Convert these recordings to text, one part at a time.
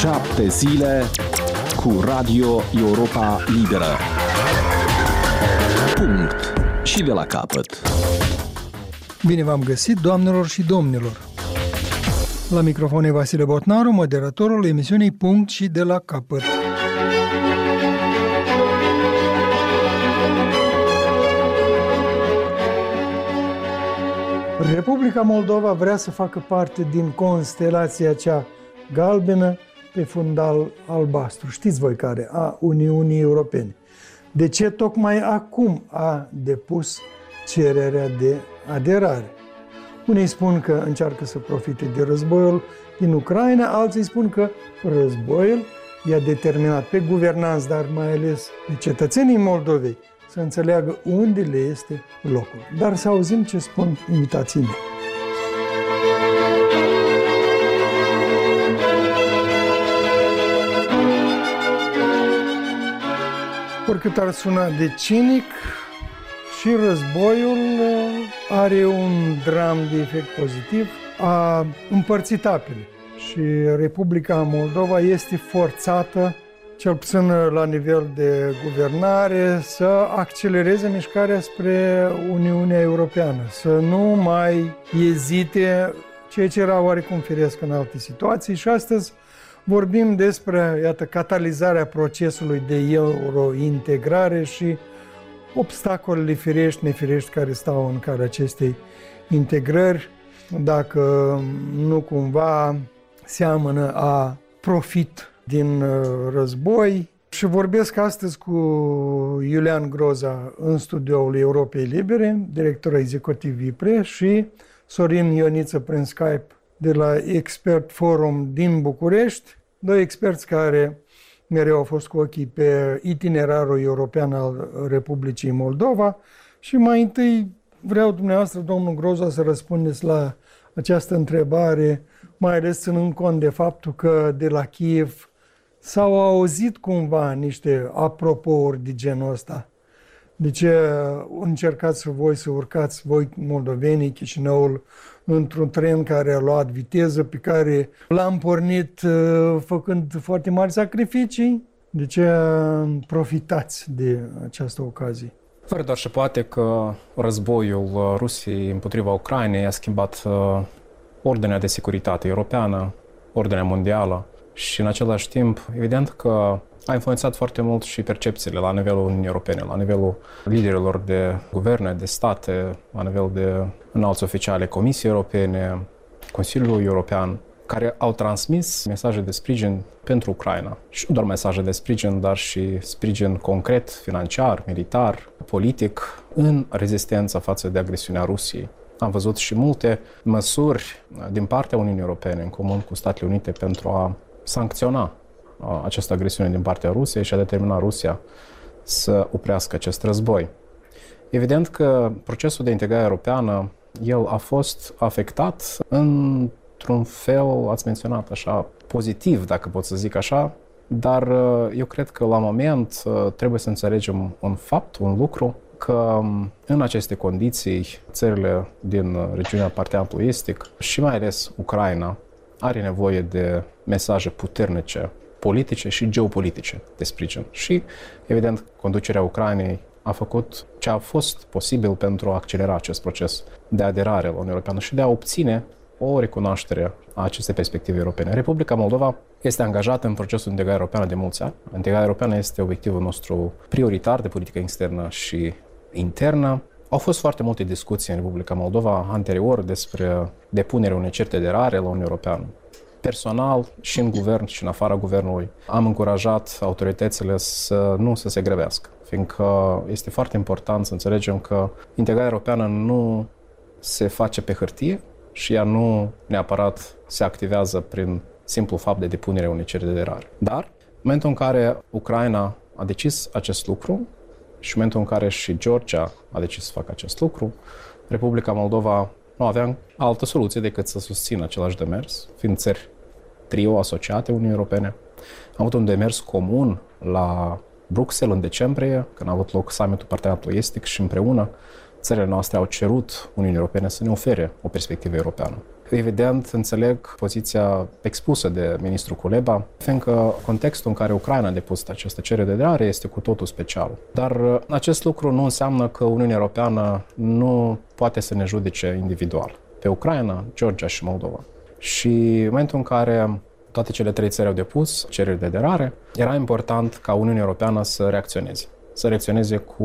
Șapte zile cu Radio Europa Liberă. Punct. Și de la capăt. Bine v-am găsit, doamnelor și domnilor! La microfon e Vasile Botnaru, moderatorul emisiunii Punct și de la capăt. Republica Moldova vrea să facă parte din constelația cea galbenă pe fundal albastru. Știți voi care? A Uniunii Europene. De ce tocmai acum a depus cererea de aderare? Unii spun că încearcă să profite de războiul din Ucraina, alții spun că războiul i-a determinat pe guvernanți, dar mai ales pe cetățenii Moldovei, să înțeleagă unde le este locul. Dar să auzim ce spun invitații mei. Oricât ar suna de cinic, și războiul uh, are un dram de efect pozitiv. A împărțit apele și Republica Moldova este forțată cel puțin la nivel de guvernare, să accelereze mișcarea spre Uniunea Europeană, să nu mai ezite, ceea ce era oarecum firesc în alte situații și astăzi vorbim despre, iată, catalizarea procesului de eurointegrare și obstacolele firești, nefirești care stau în calea acestei integrări, dacă nu cumva seamănă a profit din uh, război. Și vorbesc astăzi cu Iulian Groza în studioul Europei Libere, director executiv VIPRE și Sorin Ioniță prin Skype de la Expert Forum din București, doi experți care mereu au fost cu ochii pe itinerarul european al Republicii Moldova și mai întâi vreau dumneavoastră, domnul Groza, să răspundeți la această întrebare, mai ales ținând cont de faptul că de la Kiev s-au auzit cumva niște apropouri de genul ăsta. De ce încercați voi să urcați voi moldovenii Chișinăul într-un tren care a luat viteză, pe care l-am pornit uh, făcând foarte mari sacrificii? De ce profitați de această ocazie? Fără doar și poate că războiul uh, Rusiei împotriva Ucrainei a schimbat uh, ordinea de securitate europeană, ordinea mondială și în același timp, evident că a influențat foarte mult și percepțiile la nivelul Uniunii Europene, la nivelul liderilor de guverne, de state, la nivel de înalți oficiale Comisiei Europene, Consiliul European, care au transmis mesaje de sprijin pentru Ucraina. Și nu doar mesaje de sprijin, dar și sprijin concret, financiar, militar, politic, în rezistența față de agresiunea Rusiei. Am văzut și multe măsuri din partea Uniunii Europene, în comun cu Statele Unite, pentru a sancționa această agresiune din partea Rusiei și a determina Rusia să oprească acest război. Evident că procesul de integrare europeană, el a fost afectat într-un fel, ați menționat așa, pozitiv, dacă pot să zic așa, dar eu cred că la moment trebuie să înțelegem un fapt, un lucru, că în aceste condiții țările din regiunea Parteneriatului Estic și mai ales Ucraina are nevoie de mesaje puternice politice și geopolitice de sprijin. Și, evident, conducerea Ucrainei a făcut ce a fost posibil pentru a accelera acest proces de aderare la Uniunea Europeană și de a obține o recunoaștere a acestei perspective europene. Republica Moldova este angajată în procesul de integrare europeană de mulți ani. Integrarea europeană este obiectivul nostru prioritar de politică externă și internă. Au fost foarte multe discuții în Republica Moldova anterior despre depunerea unei certe de rare la Uniunea Europeană personal și în guvern și în afara guvernului am încurajat autoritățile să nu să se grevească, fiindcă este foarte important să înțelegem că integrarea europeană nu se face pe hârtie și ea nu neapărat se activează prin simplu fapt de depunere unei cereri de rare. Dar, în momentul în care Ucraina a decis acest lucru și în momentul în care și Georgia a decis să facă acest lucru, Republica Moldova nu aveam altă soluție decât să susțină același demers, fiind țări trio asociate Uniunii Europene. Am avut un demers comun la Bruxelles în decembrie, când a avut loc summitul Parteneriatului Estic și împreună țările noastre au cerut Uniunii Europene să ne ofere o perspectivă europeană. evident, înțeleg poziția expusă de ministrul Culeba, fiindcă contextul în care Ucraina a depus această cerere de aderare este cu totul special. Dar uh, acest lucru nu înseamnă că Uniunea Europeană nu poate să ne judece individual pe Ucraina, Georgia și Moldova. Și în momentul în care toate cele trei țări au depus cereri de aderare, era important ca Uniunea Europeană să reacționeze. Să reacționeze cu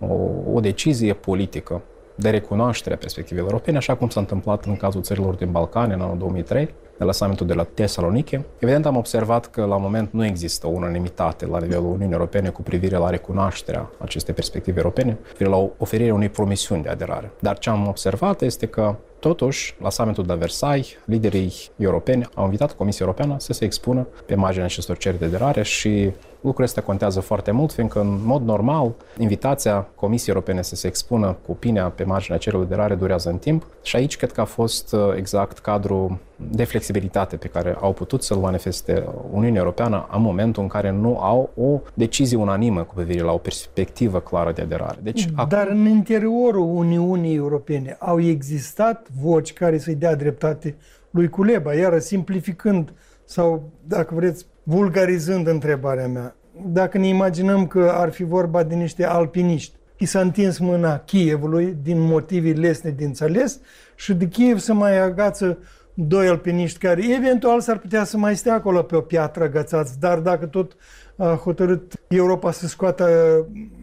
o, o decizie politică de recunoaștere a perspectivei europene, așa cum s-a întâmplat în cazul țărilor din Balcani în anul 2003, de la summitul de la Thessaloniki. Evident, am observat că la moment nu există o unanimitate la nivelul Uniunii Europene cu privire la recunoașterea acestei perspective europene, cu privire la oferirea unei promisiuni de aderare. Dar ce am observat este că Totuși, la summitul de la Versailles, liderii europeni au invitat Comisia Europeană să se expună pe marginea acestor cereri de aderare și lucrul ăsta contează foarte mult, fiindcă în mod normal invitația Comisiei Europene să se expună cu opinia pe marginea cererilor de aderare durează în timp și aici cred că a fost uh, exact cadrul de flexibilitate pe care au putut să-l manifeste Uniunea Europeană în momentul în care nu au o decizie unanimă cu privire la o perspectivă clară de aderare. Deci, Dar acum... în interiorul Uniunii Europene au existat voci care să-i dea dreptate lui Culeba, iar simplificând sau, dacă vreți, vulgarizând întrebarea mea, dacă ne imaginăm că ar fi vorba de niște alpiniști, i s-a întins mâna Kievului din motive lesne de înțeles și de Kiev să mai agață doi alpiniști care eventual s-ar putea să mai stea acolo pe o piatră agățați, dar dacă tot a hotărât Europa să scoată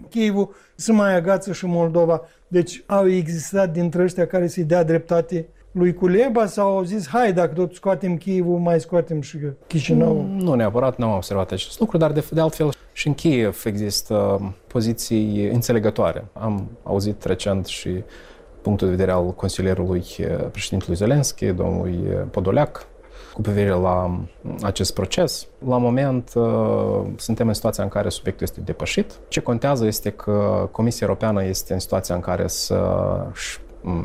Kievul, să mai agață și Moldova. Deci au existat dintre ăștia care să-i dea dreptate lui Culeba sau au zis, hai, dacă tot scoatem Kievul, mai scoatem și Chișinău? Mm, nu neapărat, nu am observat acest lucru, dar de, de altfel și în Kiev există poziții înțelegătoare. Am auzit recent și punctul de vedere al consilierului eh, președintelui Zelenski, domnului eh, Podoleac, cu privire la mm, acest proces. La moment eh, suntem în situația în care subiectul este depășit. Ce contează este că Comisia Europeană este în situația în care să mm,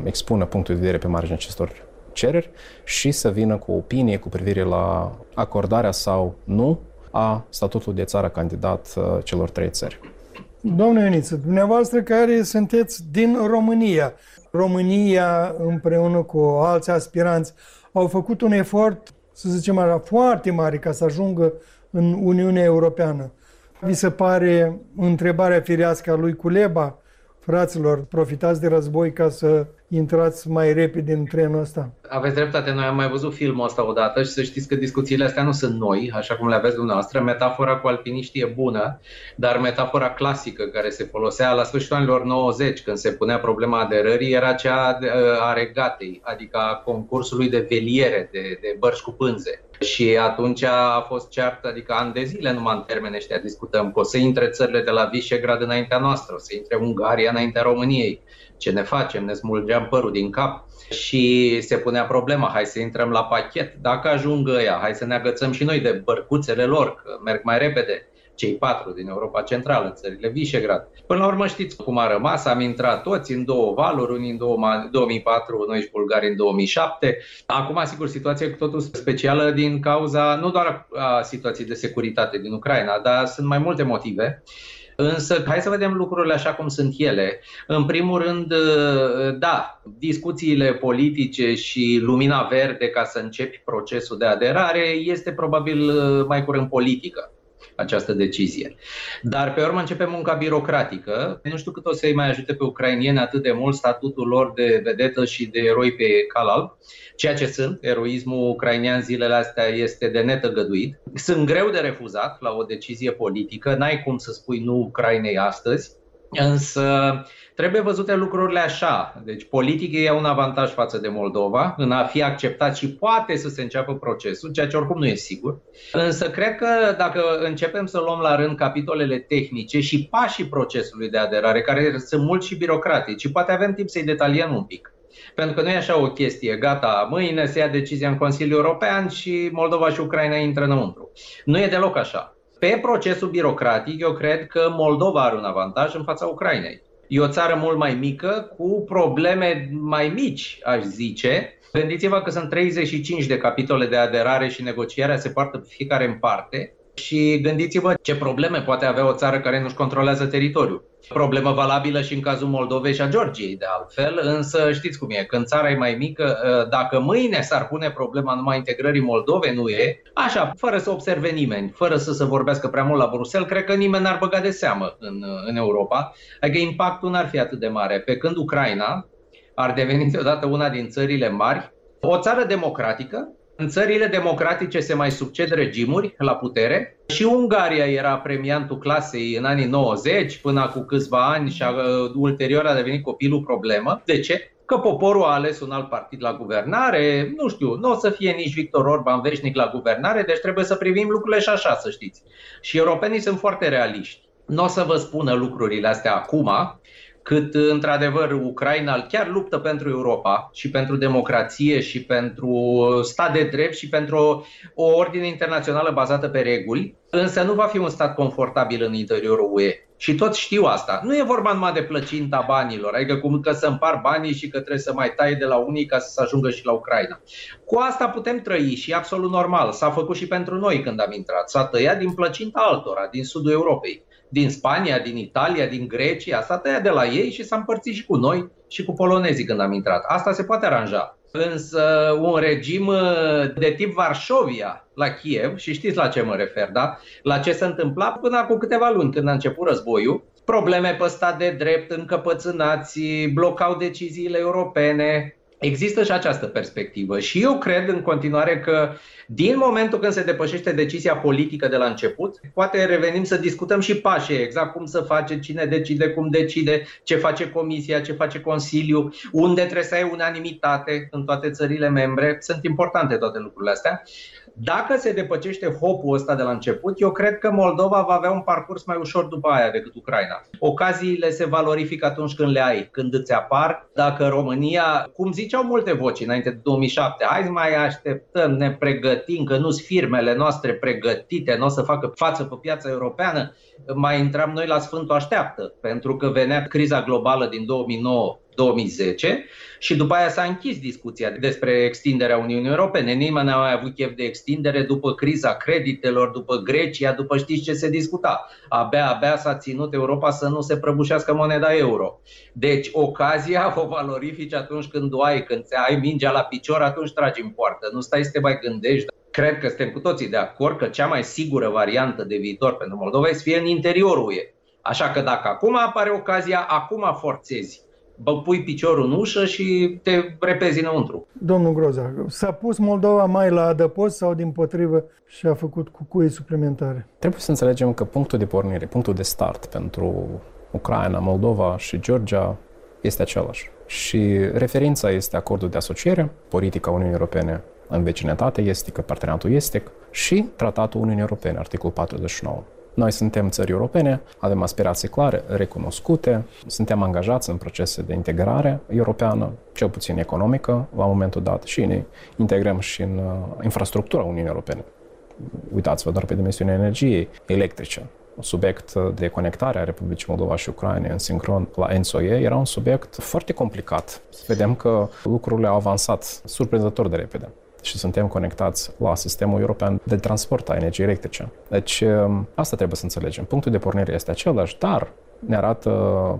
expună punctul de vedere pe marginea acestor cereri și să vină cu o opinie cu privire la acordarea sau nu a statutului de țară candidat celor trei țări. Domnule Ioniță, dumneavoastră care sunteți din România, România împreună cu alți aspiranți au făcut un efort, să zicem așa, foarte mare ca să ajungă în Uniunea Europeană. Vi se pare întrebarea firească a lui Culeba, fraților, profitați de război ca să intrați mai repede în trenul ăsta. Aveți dreptate, noi am mai văzut filmul ăsta odată și să știți că discuțiile astea nu sunt noi, așa cum le aveți dumneavoastră. Metafora cu alpiniștii e bună, dar metafora clasică care se folosea la sfârșitul anilor 90, când se punea problema aderării, era cea a regatei, adică a concursului de veliere, de, de bărci cu pânze. Și atunci a fost ceartă, adică ani de zile numai în termeni ăștia discutăm, că o să intre țările de la Visegrad înaintea noastră, o să intre Ungaria înaintea României. Ce ne facem, ne smulgeam părul din cap și se punea problema, hai să intrăm la pachet, dacă ajung ăia, hai să ne agățăm și noi de bărcuțele lor, că merg mai repede cei patru din Europa Centrală, țările Visegrad. Până la urmă știți cum a rămas, am intrat toți în două valuri, unii în 2004, noi și bulgari în 2007. Acum, sigur, situația e cu totul specială din cauza, nu doar a situației de securitate din Ucraina, dar sunt mai multe motive. Însă, hai să vedem lucrurile așa cum sunt ele. În primul rând, da, discuțiile politice și lumina verde ca să începi procesul de aderare este probabil mai curând politică această decizie. Dar pe urmă începe munca birocratică. Nu știu cât o să-i mai ajute pe ucrainieni atât de mult statutul lor de vedetă și de eroi pe calal, ceea ce sunt. Eroismul ucrainian zilele astea este de netăgăduit. Sunt greu de refuzat la o decizie politică. N-ai cum să spui nu Ucrainei astăzi. Însă trebuie văzute lucrurile așa. Deci politic e un avantaj față de Moldova în a fi acceptat și poate să se înceapă procesul, ceea ce oricum nu e sigur. Însă cred că dacă începem să luăm la rând capitolele tehnice și pașii procesului de aderare, care sunt mult și birocratici, și poate avem timp să-i detaliem un pic. Pentru că nu e așa o chestie, gata, mâine se ia decizia în Consiliul European și Moldova și Ucraina intră înăuntru. Nu e deloc așa. Pe procesul birocratic, eu cred că Moldova are un avantaj în fața Ucrainei. E o țară mult mai mică, cu probleme mai mici, aș zice. Gândiți-vă că sunt 35 de capitole de aderare și negocierea se poartă fiecare în parte Și gândiți-vă ce probleme poate avea o țară care nu-și controlează teritoriul. Problemă valabilă și în cazul Moldovei și a Georgiei, de altfel, însă știți cum e, când țara e mai mică, ă, dacă mâine s-ar pune problema numai integrării Moldovei, nu e, așa, fără să observe nimeni, fără să se vorbească prea mult la Bruxelles, cred că nimeni n-ar băga de seamă în, în Europa, adică impactul n-ar fi atât de mare. Pe când Ucraina ar deveni deodată una din țările mari, o țară democratică, în țările democratice se mai succed regimuri la putere și Ungaria era premiantul clasei în anii 90 până cu câțiva ani și a, uh, ulterior a devenit copilul problemă. De ce? Că poporul a ales un alt partid la guvernare, nu știu, nu o să fie nici Victor Orban veșnic la guvernare, deci trebuie să privim lucrurile și așa, să știți. Și europenii sunt foarte realiști. Nu o să vă spună lucrurile astea acum, cât într-adevăr Ucraina chiar luptă pentru Europa și pentru democrație și pentru stat de drept și pentru o, o ordine internațională bazată pe reguli, însă nu va fi un stat confortabil în interiorul UE. Și toți știu asta. Nu e vorba numai de plăcinta banilor, adică cum că să împar banii și că trebuie să mai tai de la unii ca să se ajungă și la Ucraina. Cu asta putem trăi și e absolut normal. S-a făcut și pentru noi când am intrat. S-a tăiat din plăcinta altora, din sudul Europei din Spania, din Italia, din Grecia, s-a tăiat de la ei și s-a împărțit și cu noi și cu polonezii când am intrat. Asta se poate aranja. Însă un regim uh, de tip Varșovia la Kiev, și știți la ce mă refer, da? La ce se întâmpla până acum câteva luni când a început războiul, probleme pe stat de drept, încăpățânați, blocau deciziile europene, Există și această perspectivă și eu cred în continuare că din momentul când se depășește decizia politică de la început, poate revenim să discutăm și pașii, exact cum să face, cine decide, cum decide, ce face Comisia, ce face Consiliul, unde trebuie să ai unanimitate în toate țările membre. Sunt importante toate lucrurile astea. Dacă se depăcește hopul ăsta de la început, eu cred că Moldova va avea un parcurs mai ușor după aia decât Ucraina. Ocaziile se valorifică atunci când le ai, când îți apar. Dacă România, cum ziceau multe voci înainte de 2007, hai să mai așteptăm, ne pregătim, că nu sunt firmele noastre pregătite, nu o să facă față pe piața europeană, mai intram noi la Sfântul Așteaptă, pentru că venea criza globală din 2009 2010 și după aia s-a închis discuția despre extinderea Uniunii Europene. Nimeni n-a mai avut chef de extindere după criza creditelor, după Grecia, după știți ce se discuta. Abia, abia s-a ținut Europa să nu se prăbușească moneda euro. Deci ocazia o valorifici atunci când o ai, când ai mingea la picior, atunci tragi în poartă. Nu stai să te mai gândești. Cred că suntem cu toții de acord că cea mai sigură variantă de viitor pentru Moldova este să fie în interiorul UE. Așa că dacă acum apare ocazia, acum forțezi bă, pui piciorul în ușă și te repezi înăuntru. Domnul Groza, s-a pus Moldova mai la adăpost sau din potrivă și a făcut cucui suplimentare? Trebuie să înțelegem că punctul de pornire, punctul de start pentru Ucraina, Moldova și Georgia este același. Și referința este acordul de asociere, politica Uniunii Europene în vecinătate estică, parteneriatul estic și tratatul Uniunii Europene, articolul 49. Noi suntem țări europene, avem aspirații clare, recunoscute, suntem angajați în procese de integrare europeană, cel puțin economică, la momentul dat, și ne integrăm și în uh, infrastructura Uniunii Europene. Uitați-vă doar pe dimensiunea energiei electrice. Un subiect de conectare a Republicii Moldova și Ucraina în sincron la NSOE era un subiect foarte complicat. Vedem că lucrurile au avansat surprinzător de repede și suntem conectați la sistemul european de transport a energiei electrice. Deci um, asta trebuie să înțelegem. Punctul de pornire este același, dar ne arată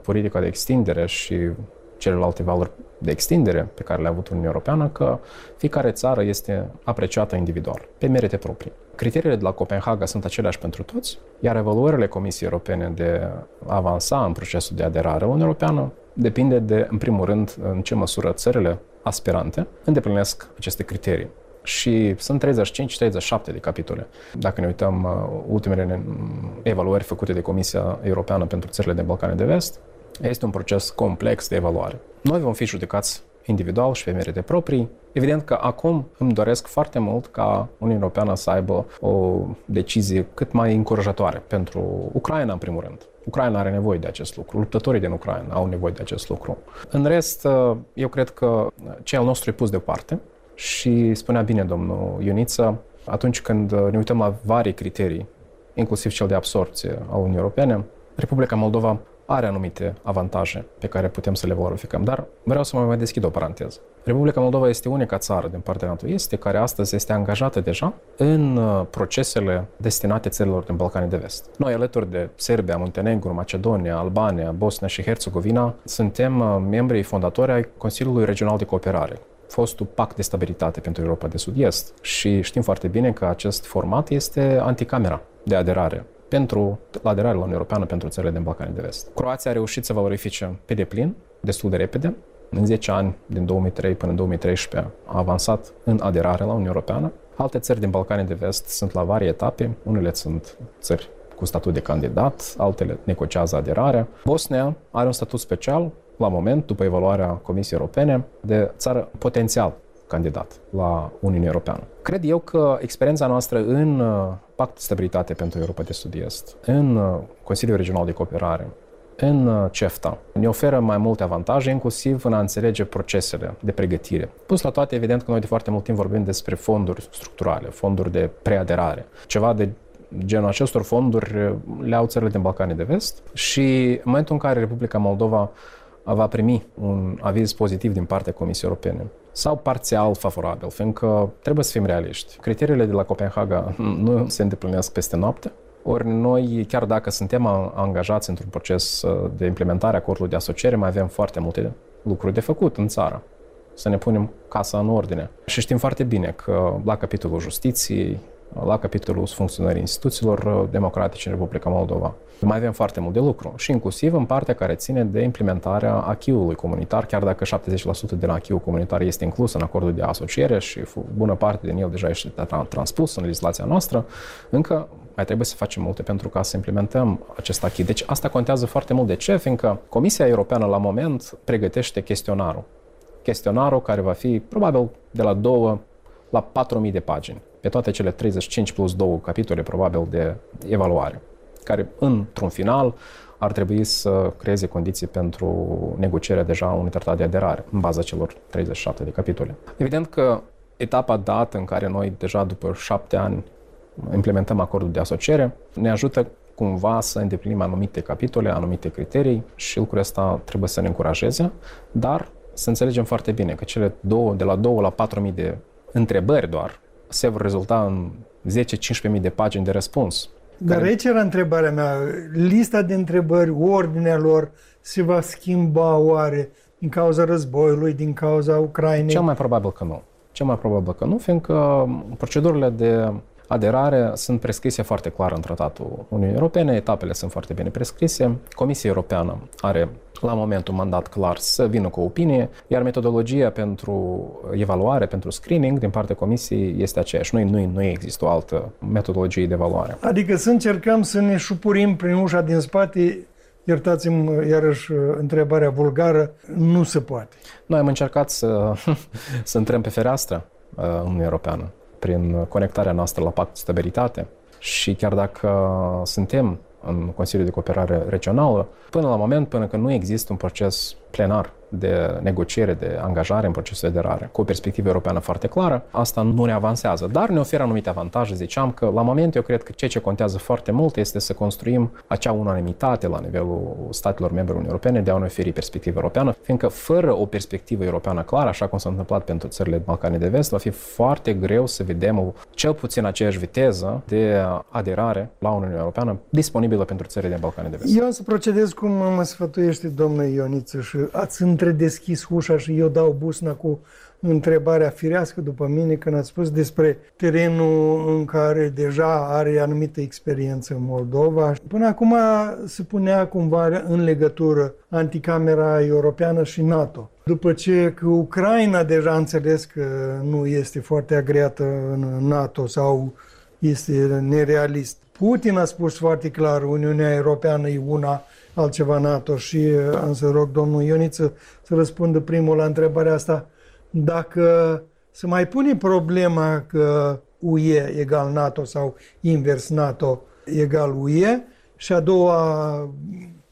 politica de extindere și celelalte valori de extindere pe care le-a avut Uniunea Europeană că fiecare țară este apreciată individual, pe merite proprii. Criteriile de la Copenhaga sunt aceleași pentru toți, iar evaluările Comisiei Europene de a avansa în procesul de aderare la Uniunea Europeană depinde de, în primul rând, în ce măsură țările aspirante îndeplinesc aceste criterii. Și sunt 35-37 de capitole. Dacă ne uităm uh, ultimele evaluări făcute de Comisia Europeană pentru țările de Balcane de Vest, este un proces complex de evaluare. Noi vom fi judecați individual și pe merite proprii. Evident că acum îmi doresc foarte mult ca Uniunea Europeană să aibă o decizie cât mai încurajatoare pentru Ucraina, în primul rând. Ucraina are nevoie de acest lucru, luptătorii din Ucraina au nevoie de acest lucru. În rest, eu cred că ce al nostru e pus deoparte și spunea bine domnul Ioniță, atunci când ne uităm la vari criterii, inclusiv cel de absorpție a Uniunii Europene, Republica Moldova are anumite avantaje pe care putem să le valorificăm. Dar vreau să mai deschid o paranteză. Republica Moldova este unica țară din partea NATO este care astăzi este angajată deja în uh, procesele destinate țărilor din Balcanii de Vest. Noi, alături de Serbia, Muntenegru, Macedonia, Albania, Bosnia și Herțegovina, suntem uh, membrii fondatori ai Consiliului Regional de Cooperare, fostul pact de stabilitate pentru Europa de Sud-Est și știm foarte bine că acest format este anticamera de aderare pentru aderarea la Uniunea Europeană pentru țările din Balcanii de Vest. Croația a reușit să valorifice pe deplin, destul de repede, în 10 ani, din 2003 până în 2013, a avansat în aderare la Uniunea Europeană. Alte țări din Balcanii de Vest sunt la vari etape, unele sunt țări cu statut de candidat, altele negociază aderarea. Bosnia are un statut special, la moment, după evaluarea Comisiei Europene, de țară potențial candidat la Uniunea Europeană. Cred eu că experiența noastră în uh, Pact de Stabilitate pentru Europa de Sud-Est, în uh, Consiliul Regional de Cooperare, în uh, CEFTA. Ne oferă mai multe avantaje, inclusiv în a înțelege procesele de pregătire. Pus la toate, evident că noi de foarte mult timp vorbim despre fonduri structurale, fonduri de preaderare, ceva de genul acestor fonduri le au țările din Balcanii de Vest și în momentul în care Republica Moldova va primi un aviz pozitiv din partea Comisiei Europene sau parțial favorabil, fiindcă trebuie să fim realiști. Criteriile de la Copenhaga nu se îndeplinesc peste noapte, ori noi, chiar dacă suntem angajați într-un proces uh, de implementare a acordului de asociere, mai avem foarte multe lucruri de făcut în țară. Să ne punem casa în ordine. Și știm foarte bine că la capitolul justiției, la capitolul funcționării instituțiilor uh, democratice în Republica Moldova. Mai avem foarte mult de lucru și inclusiv în partea care ține de implementarea achiului comunitar, chiar dacă 70% din achiul comunitar este inclus în acordul de asociere și bună parte din el deja este transpus în legislația noastră, încă mai trebuie să facem multe pentru ca să implementăm acest achii. Deci asta contează foarte mult. De ce? Fiindcă Comisia Europeană la moment pregătește chestionarul. Chestionarul care va fi probabil de la 2 la 4.000 de pagini pe toate cele 35 plus 2 capitole probabil de evaluare, care într-un final ar trebui să creeze condiții pentru negocierea deja unui tratat de aderare în baza celor 37 de capitole. Evident că etapa dată în care noi deja după șapte ani implementăm acordul de asociere ne ajută cumva să îndeplinim anumite capitole, anumite criterii și lucrul ăsta trebuie să ne încurajeze, dar să înțelegem foarte bine că cele două, de la 2 la 4.000 de întrebări doar se vor rezulta în 10-15.000 de pagini de răspuns. Dar care... aici era întrebarea mea. Lista de întrebări, ordinea lor, se va schimba oare din cauza războiului, din cauza Ucrainei? Cel mai probabil că nu. Cel mai probabil că nu, fiindcă procedurile de aderare sunt prescrise foarte clar în tratatul Uniunii Europene, etapele sunt foarte bine prescrise. Comisia Europeană are la momentul mandat clar să vină cu o opinie, iar metodologia pentru evaluare, pentru screening din partea Comisiei este aceeași. Nu, nu, nu există o altă metodologie de evaluare. Adică să încercăm să ne șupurim prin ușa din spate iertați-mi iarăși întrebarea vulgară, nu se poate. Noi am încercat să, să intrăm pe fereastră uh, în Uniunea Europeană prin conectarea noastră la pact de stabilitate și chiar dacă suntem în Consiliul de Cooperare Regională, până la moment, până când nu există un proces plenar de negociere, de angajare în procesul de aderare, cu o perspectivă europeană foarte clară, asta nu ne avansează, dar ne oferă anumite avantaje. Ziceam că, la moment, eu cred că ceea ce contează foarte mult este să construim acea unanimitate la nivelul statelor membre Uniunii Europene de a ne oferi perspectivă europeană, fiindcă fără o perspectivă europeană clară, așa cum s-a întâmplat pentru țările Balcanii de Vest, va fi foarte greu să vedem o, cel puțin aceeași viteză de aderare la Uniunea Europeană disponibilă pentru țările din Balcanii de Vest. Eu am să procedez cum mă sfătuiește domnul Ioniță și ați întredeschis ușa și eu dau busna cu întrebarea firească după mine când ați spus despre terenul în care deja are anumită experiență în Moldova. Până acum se punea cumva în legătură anticamera europeană și NATO. După ce că Ucraina deja înțeles că nu este foarte agreată în NATO sau este nerealist. Putin a spus foarte clar, Uniunea Europeană e una, altceva NATO și uh, am să rog domnul Ioniță să răspundă primul la întrebarea asta. Dacă se mai pune problema că UE egal NATO sau invers NATO egal UE și a doua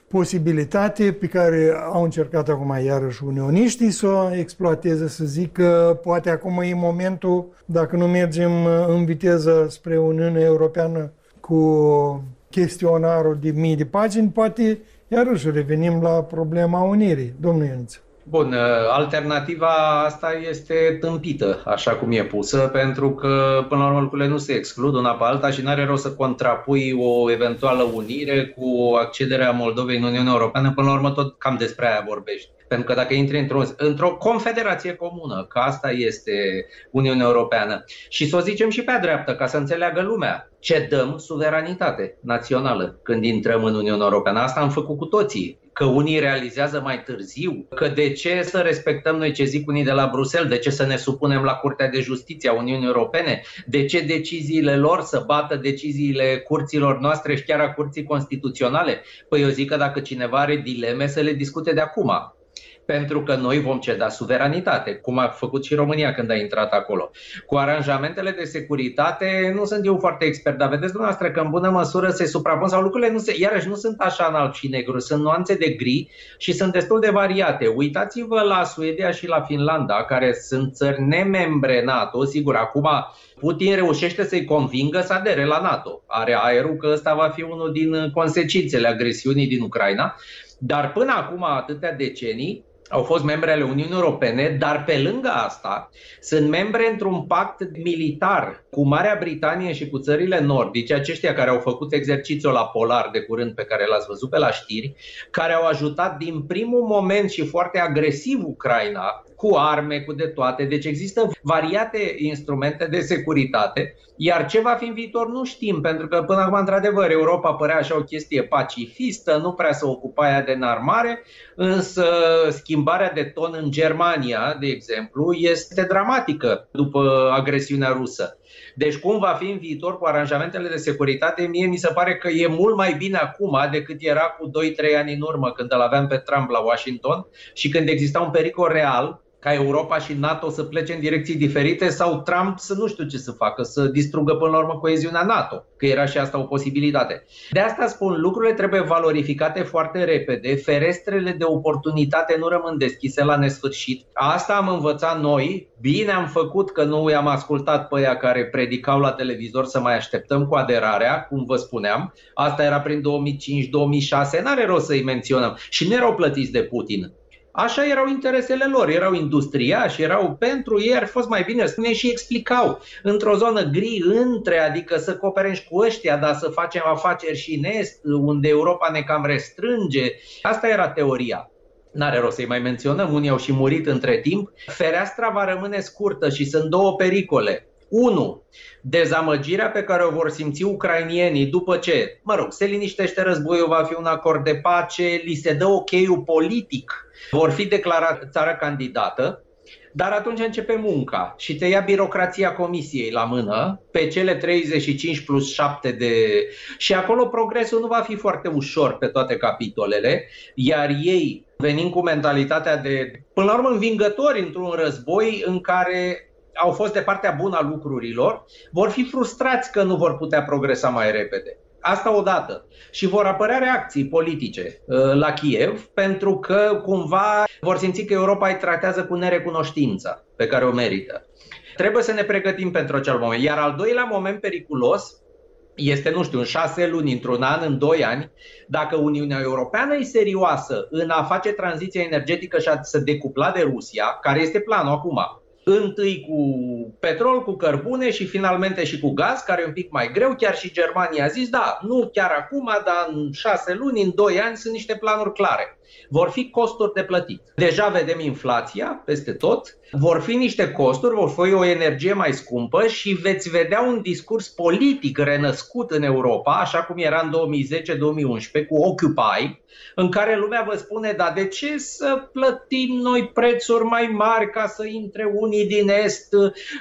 posibilitate pe care au încercat acum iarăși unioniștii să o exploateze, să zic că poate acum e momentul, dacă nu mergem în viteză spre Uniunea Europeană cu chestionarul de mii de pagini, poate Iarăși revenim la problema unirii, domnul Ionuț. Bun, uh, alternativa asta este tâmpită, așa cum e pusă, pentru că, până la urmă, lucrurile nu se exclud una pe alta și nu are rost să contrapui o eventuală unire cu accederea Moldovei în Uniunea Europeană. Până la urmă, tot cam despre aia vorbești. Pentru că dacă intri într-o, într-o confederație comună, că asta este Uniunea Europeană, și să o zicem și pe dreaptă, ca să înțeleagă lumea, cedăm suveranitate națională când intrăm în Uniunea Europeană. Asta am făcut cu toții că unii realizează mai târziu, că de ce să respectăm noi ce zic unii de la Bruxelles, de ce să ne supunem la Curtea de Justiție a Uniunii Europene, de ce deciziile lor să bată deciziile curților noastre și chiar a Curții Constituționale. Păi eu zic că dacă cineva are dileme să le discute de acum pentru că noi vom ceda suveranitate, cum a făcut și România când a intrat acolo. Cu aranjamentele de securitate nu sunt eu foarte expert, dar vedeți dumneavoastră că în bună măsură se suprapun sau lucrurile nu se, iarăși nu sunt așa în alb și negru, sunt nuanțe de gri și sunt destul de variate. Uitați-vă la Suedia și la Finlanda, care sunt țări nemembre NATO, sigur, acum Putin reușește să-i convingă să adere la NATO. Are aerul că ăsta va fi unul din consecințele agresiunii din Ucraina, dar până acum atâtea decenii, au fost membre ale Uniunii Europene, dar pe lângă asta sunt membre într-un pact militar cu Marea Britanie și cu țările nordice, aceștia care au făcut exercițiul la polar de curând pe care l-ați văzut pe la știri, care au ajutat din primul moment și foarte agresiv Ucraina cu arme, cu de toate. Deci există variate instrumente de securitate, iar ce va fi în viitor nu știm, pentru că până acum, într-adevăr, Europa părea așa o chestie pacifistă, nu prea se ocupa ea de înarmare, însă schimbarea de ton în Germania, de exemplu, este dramatică după agresiunea rusă. Deci cum va fi în viitor cu aranjamentele de securitate, mie mi se pare că e mult mai bine acum decât era cu 2-3 ani în urmă când îl aveam pe Trump la Washington și când exista un pericol real ca Europa și NATO să plece în direcții diferite sau Trump să nu știu ce să facă, să distrugă până la urmă coeziunea NATO, că era și asta o posibilitate. De asta spun, lucrurile trebuie valorificate foarte repede, ferestrele de oportunitate nu rămân deschise la nesfârșit. Asta am învățat noi, bine am făcut că nu i-am ascultat pe aia care predicau la televizor să mai așteptăm cu aderarea, cum vă spuneam. Asta era prin 2005-2006, n-are rost să-i menționăm. Și nu erau plătiți de Putin. Așa erau interesele lor, erau industriași, erau pentru ei, ar fost mai bine să ne și explicau într-o zonă gri între, adică să cooperăm și cu ăștia, dar să facem afaceri și în Est, unde Europa ne cam restrânge. Asta era teoria. N-are rost să-i mai menționăm, unii au și murit între timp. Fereastra va rămâne scurtă și sunt două pericole. 1. Dezamăgirea pe care o vor simți ucrainienii după ce, mă rog, se liniștește războiul, va fi un acord de pace, li se dă ok politic vor fi declarat țară candidată, dar atunci începe munca și te ia birocrația comisiei la mână pe cele 35 plus 7 de... Și acolo progresul nu va fi foarte ușor pe toate capitolele, iar ei venind cu mentalitatea de, până la urmă, învingători într-un război în care au fost de partea bună a lucrurilor, vor fi frustrați că nu vor putea progresa mai repede. Asta odată. Și vor apărea reacții politice uh, la Kiev pentru că cumva vor simți că Europa îi tratează cu nerecunoștința pe care o merită. Trebuie să ne pregătim pentru acel moment. Iar al doilea moment periculos este, nu știu, în șase luni, într-un an, în doi ani, dacă Uniunea Europeană e serioasă în a face tranziția energetică și a se decupla de Rusia, care este planul acum, întâi cu petrol, cu cărbune și finalmente și cu gaz, care e un pic mai greu. Chiar și Germania a zis, da, nu chiar acum, dar în șase luni, în doi ani sunt niște planuri clare. Vor fi costuri de plătit. Deja vedem inflația peste tot, vor fi niște costuri, vor fi o energie mai scumpă și veți vedea un discurs politic renăscut în Europa, așa cum era în 2010-2011 cu Occupy, în care lumea vă spune, dar de ce să plătim noi prețuri mai mari ca să intre unii din Est,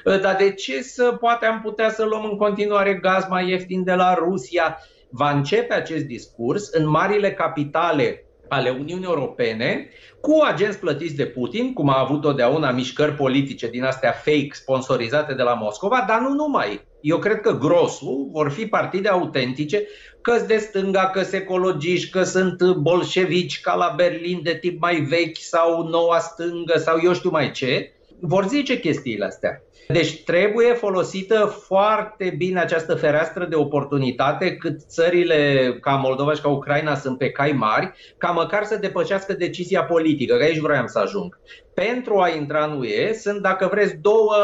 dar de ce să poate am putea să luăm în continuare gaz mai ieftin de la Rusia? Va începe acest discurs în marile capitale ale Uniunii Europene cu agenți plătiți de Putin, cum a avut totdeauna mișcări politice din astea fake sponsorizate de la Moscova, dar nu numai. Eu cred că grosul vor fi partide autentice, că de stânga, că sunt ecologiști, că sunt bolșevici ca la Berlin de tip mai vechi sau noua stângă sau eu știu mai ce, vor zice chestiile astea. Deci trebuie folosită foarte bine această fereastră de oportunitate cât țările ca Moldova și ca Ucraina sunt pe cai mari, ca măcar să depășească decizia politică, că aici vroiam să ajung. Pentru a intra în UE sunt, dacă vreți, două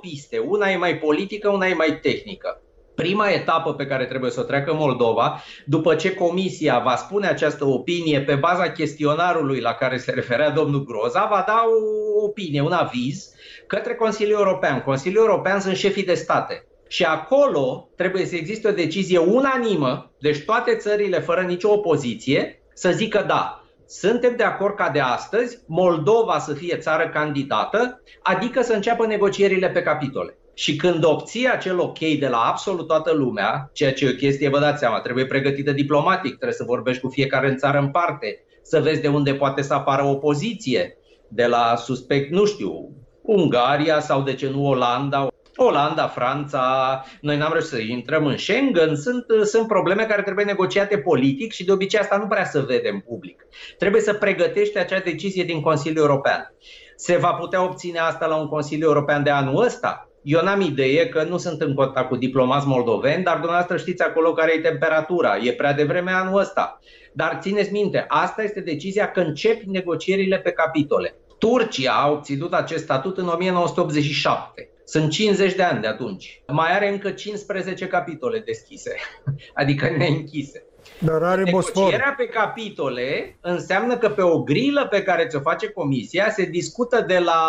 piste. Una e mai politică, una e mai tehnică. Prima etapă pe care trebuie să o treacă Moldova, după ce Comisia va spune această opinie pe baza chestionarului la care se referea domnul Groza, va da o opinie, un aviz către Consiliul European. Consiliul European sunt șefii de state. Și acolo trebuie să existe o decizie unanimă, deci toate țările fără nicio opoziție, să zică da, suntem de acord ca de astăzi Moldova să fie țară candidată, adică să înceapă negocierile pe capitole. Și când obții acel ok de la absolut toată lumea, ceea ce e o chestie, vă dați seama, trebuie pregătită diplomatic, trebuie să vorbești cu fiecare în țară în parte, să vezi de unde poate să apară opoziție, de la suspect, nu știu, Ungaria sau de ce nu Olanda, Olanda, Franța, noi n-am reușit să intrăm în Schengen, sunt, sunt probleme care trebuie negociate politic și de obicei asta nu prea să vedem public. Trebuie să pregătești acea decizie din Consiliul European. Se va putea obține asta la un Consiliu European de anul ăsta? Eu n-am idee că nu sunt în contact cu diplomați moldoveni, dar dumneavoastră știți acolo care e temperatura. E prea devreme anul ăsta. Dar țineți minte, asta este decizia că începi negocierile pe capitole. Turcia a obținut acest statut în 1987. Sunt 50 de ani de atunci. Mai are încă 15 capitole deschise, adică neînchise. Dar are Negocierea pe capitole înseamnă că pe o grilă pe care ți-o face comisia se discută de la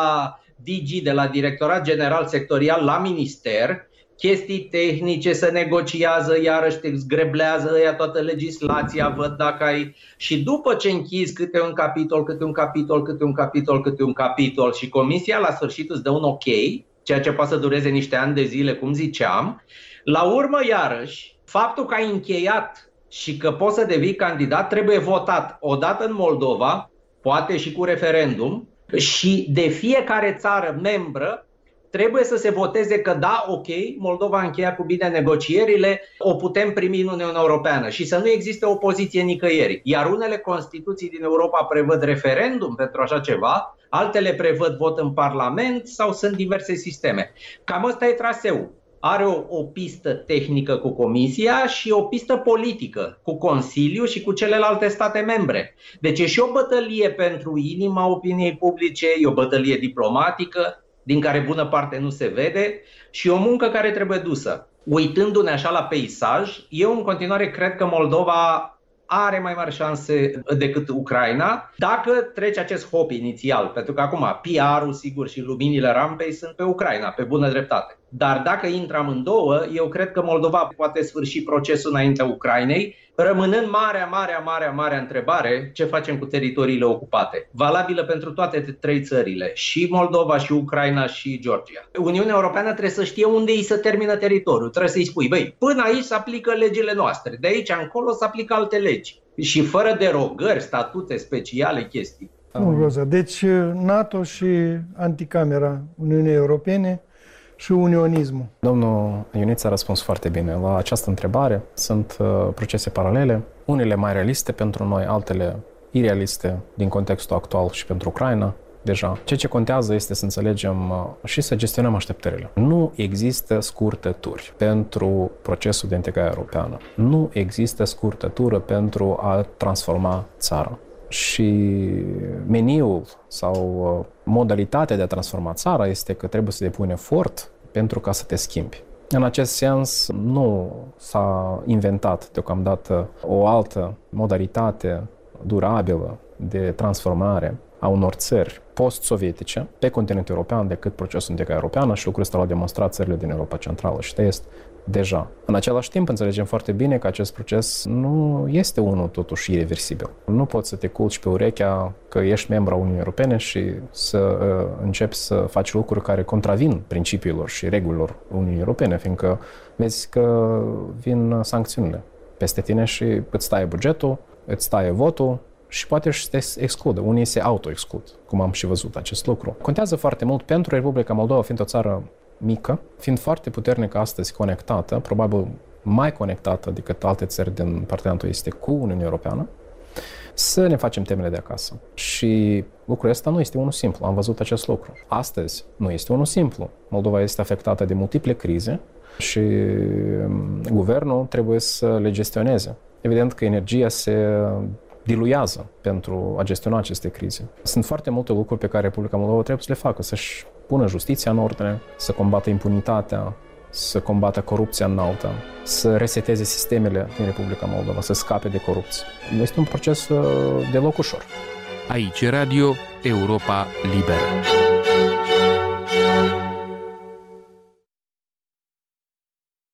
DG, de la Directorat General Sectorial la Minister, chestii tehnice, să negociază, iarăși te zgreblează ea toată legislația, văd dacă ai... Și după ce închizi câte un capitol, câte un capitol, câte un capitol, câte un capitol și comisia la sfârșit îți dă un ok, ceea ce poate să dureze niște ani de zile, cum ziceam, la urmă, iarăși, faptul că ai încheiat și că poți să devii candidat trebuie votat odată în Moldova, poate și cu referendum, și de fiecare țară membră trebuie să se voteze că da, ok, Moldova a încheiat cu bine negocierile, o putem primi în Uniunea Europeană și să nu existe opoziție nicăieri. Iar unele constituții din Europa prevăd referendum pentru așa ceva, altele prevăd vot în Parlament sau sunt diverse sisteme. Cam ăsta e traseul are o, o pistă tehnică cu Comisia și o pistă politică cu Consiliu și cu celelalte state membre. Deci e și o bătălie pentru inima opiniei publice, e o bătălie diplomatică, din care bună parte nu se vede, și o muncă care trebuie dusă. Uitându-ne așa la peisaj, eu în continuare cred că Moldova are mai mari șanse decât Ucraina dacă trece acest hop inițial, pentru că acum PR-ul sigur și luminile rampei sunt pe Ucraina, pe bună dreptate. Dar dacă intră amândouă, eu cred că Moldova poate sfârși procesul înaintea Ucrainei, rămânând marea, marea, marea, marea întrebare ce facem cu teritoriile ocupate. Valabilă pentru toate trei țările, și Moldova, și Ucraina, și Georgia. Uniunea Europeană trebuie să știe unde îi se termină teritoriul. Trebuie să-i spui, băi, până aici se aplică legile noastre, de aici încolo se aplică alte legi. Și fără derogări, statute speciale, chestii. Deci NATO și anticamera Uniunii Europene și unionismul? Domnul Iuniț a răspuns foarte bine la această întrebare. Sunt uh, procese paralele, unele mai realiste pentru noi, altele irealiste din contextul actual și pentru Ucraina deja. Ceea ce contează este să înțelegem uh, și să gestionăm așteptările. Nu există scurtături pentru procesul de integrare europeană. Nu există scurtătură pentru a transforma țara și meniul sau uh, modalitatea de a transforma țara este că trebuie să depui un efort pentru ca să te schimbi. În acest sens, nu s-a inventat deocamdată o altă modalitate durabilă de transformare a unor țări post-sovietice pe continentul european decât procesul integrare europeană și lucrul ăsta l-au demonstrat țările din Europa Centrală și de Est deja. În același timp, înțelegem foarte bine că acest proces nu este unul totuși irreversibil. Nu poți să te culci pe urechea că ești membru a Uniunii Europene și să uh, începi să faci lucruri care contravin principiilor și regulilor Uniunii Europene, fiindcă vezi că vin sancțiunile peste tine și îți taie bugetul, îți taie votul, și poate și te excludă. Unii se auto-exclud, cum am și văzut acest lucru. Contează foarte mult pentru Republica Moldova, fiind o țară mică, fiind foarte puternică astăzi conectată, probabil mai conectată decât alte țări din parteneriatul este cu Uniunea Europeană, să ne facem temele de acasă. Și lucrul ăsta nu este unul simplu. Am văzut acest lucru. Astăzi nu este unul simplu. Moldova este afectată de multiple crize și um, guvernul trebuie să le gestioneze. Evident că energia se diluiază pentru a gestiona aceste crize. Sunt foarte multe lucruri pe care Republica Moldova trebuie să le facă, să-și pună justiția în ordine, să combată impunitatea, să combată corupția înaltă, să reseteze sistemele din Republica Moldova, să scape de corupție. Este un proces uh, deloc ușor. Aici Radio Europa Liberă.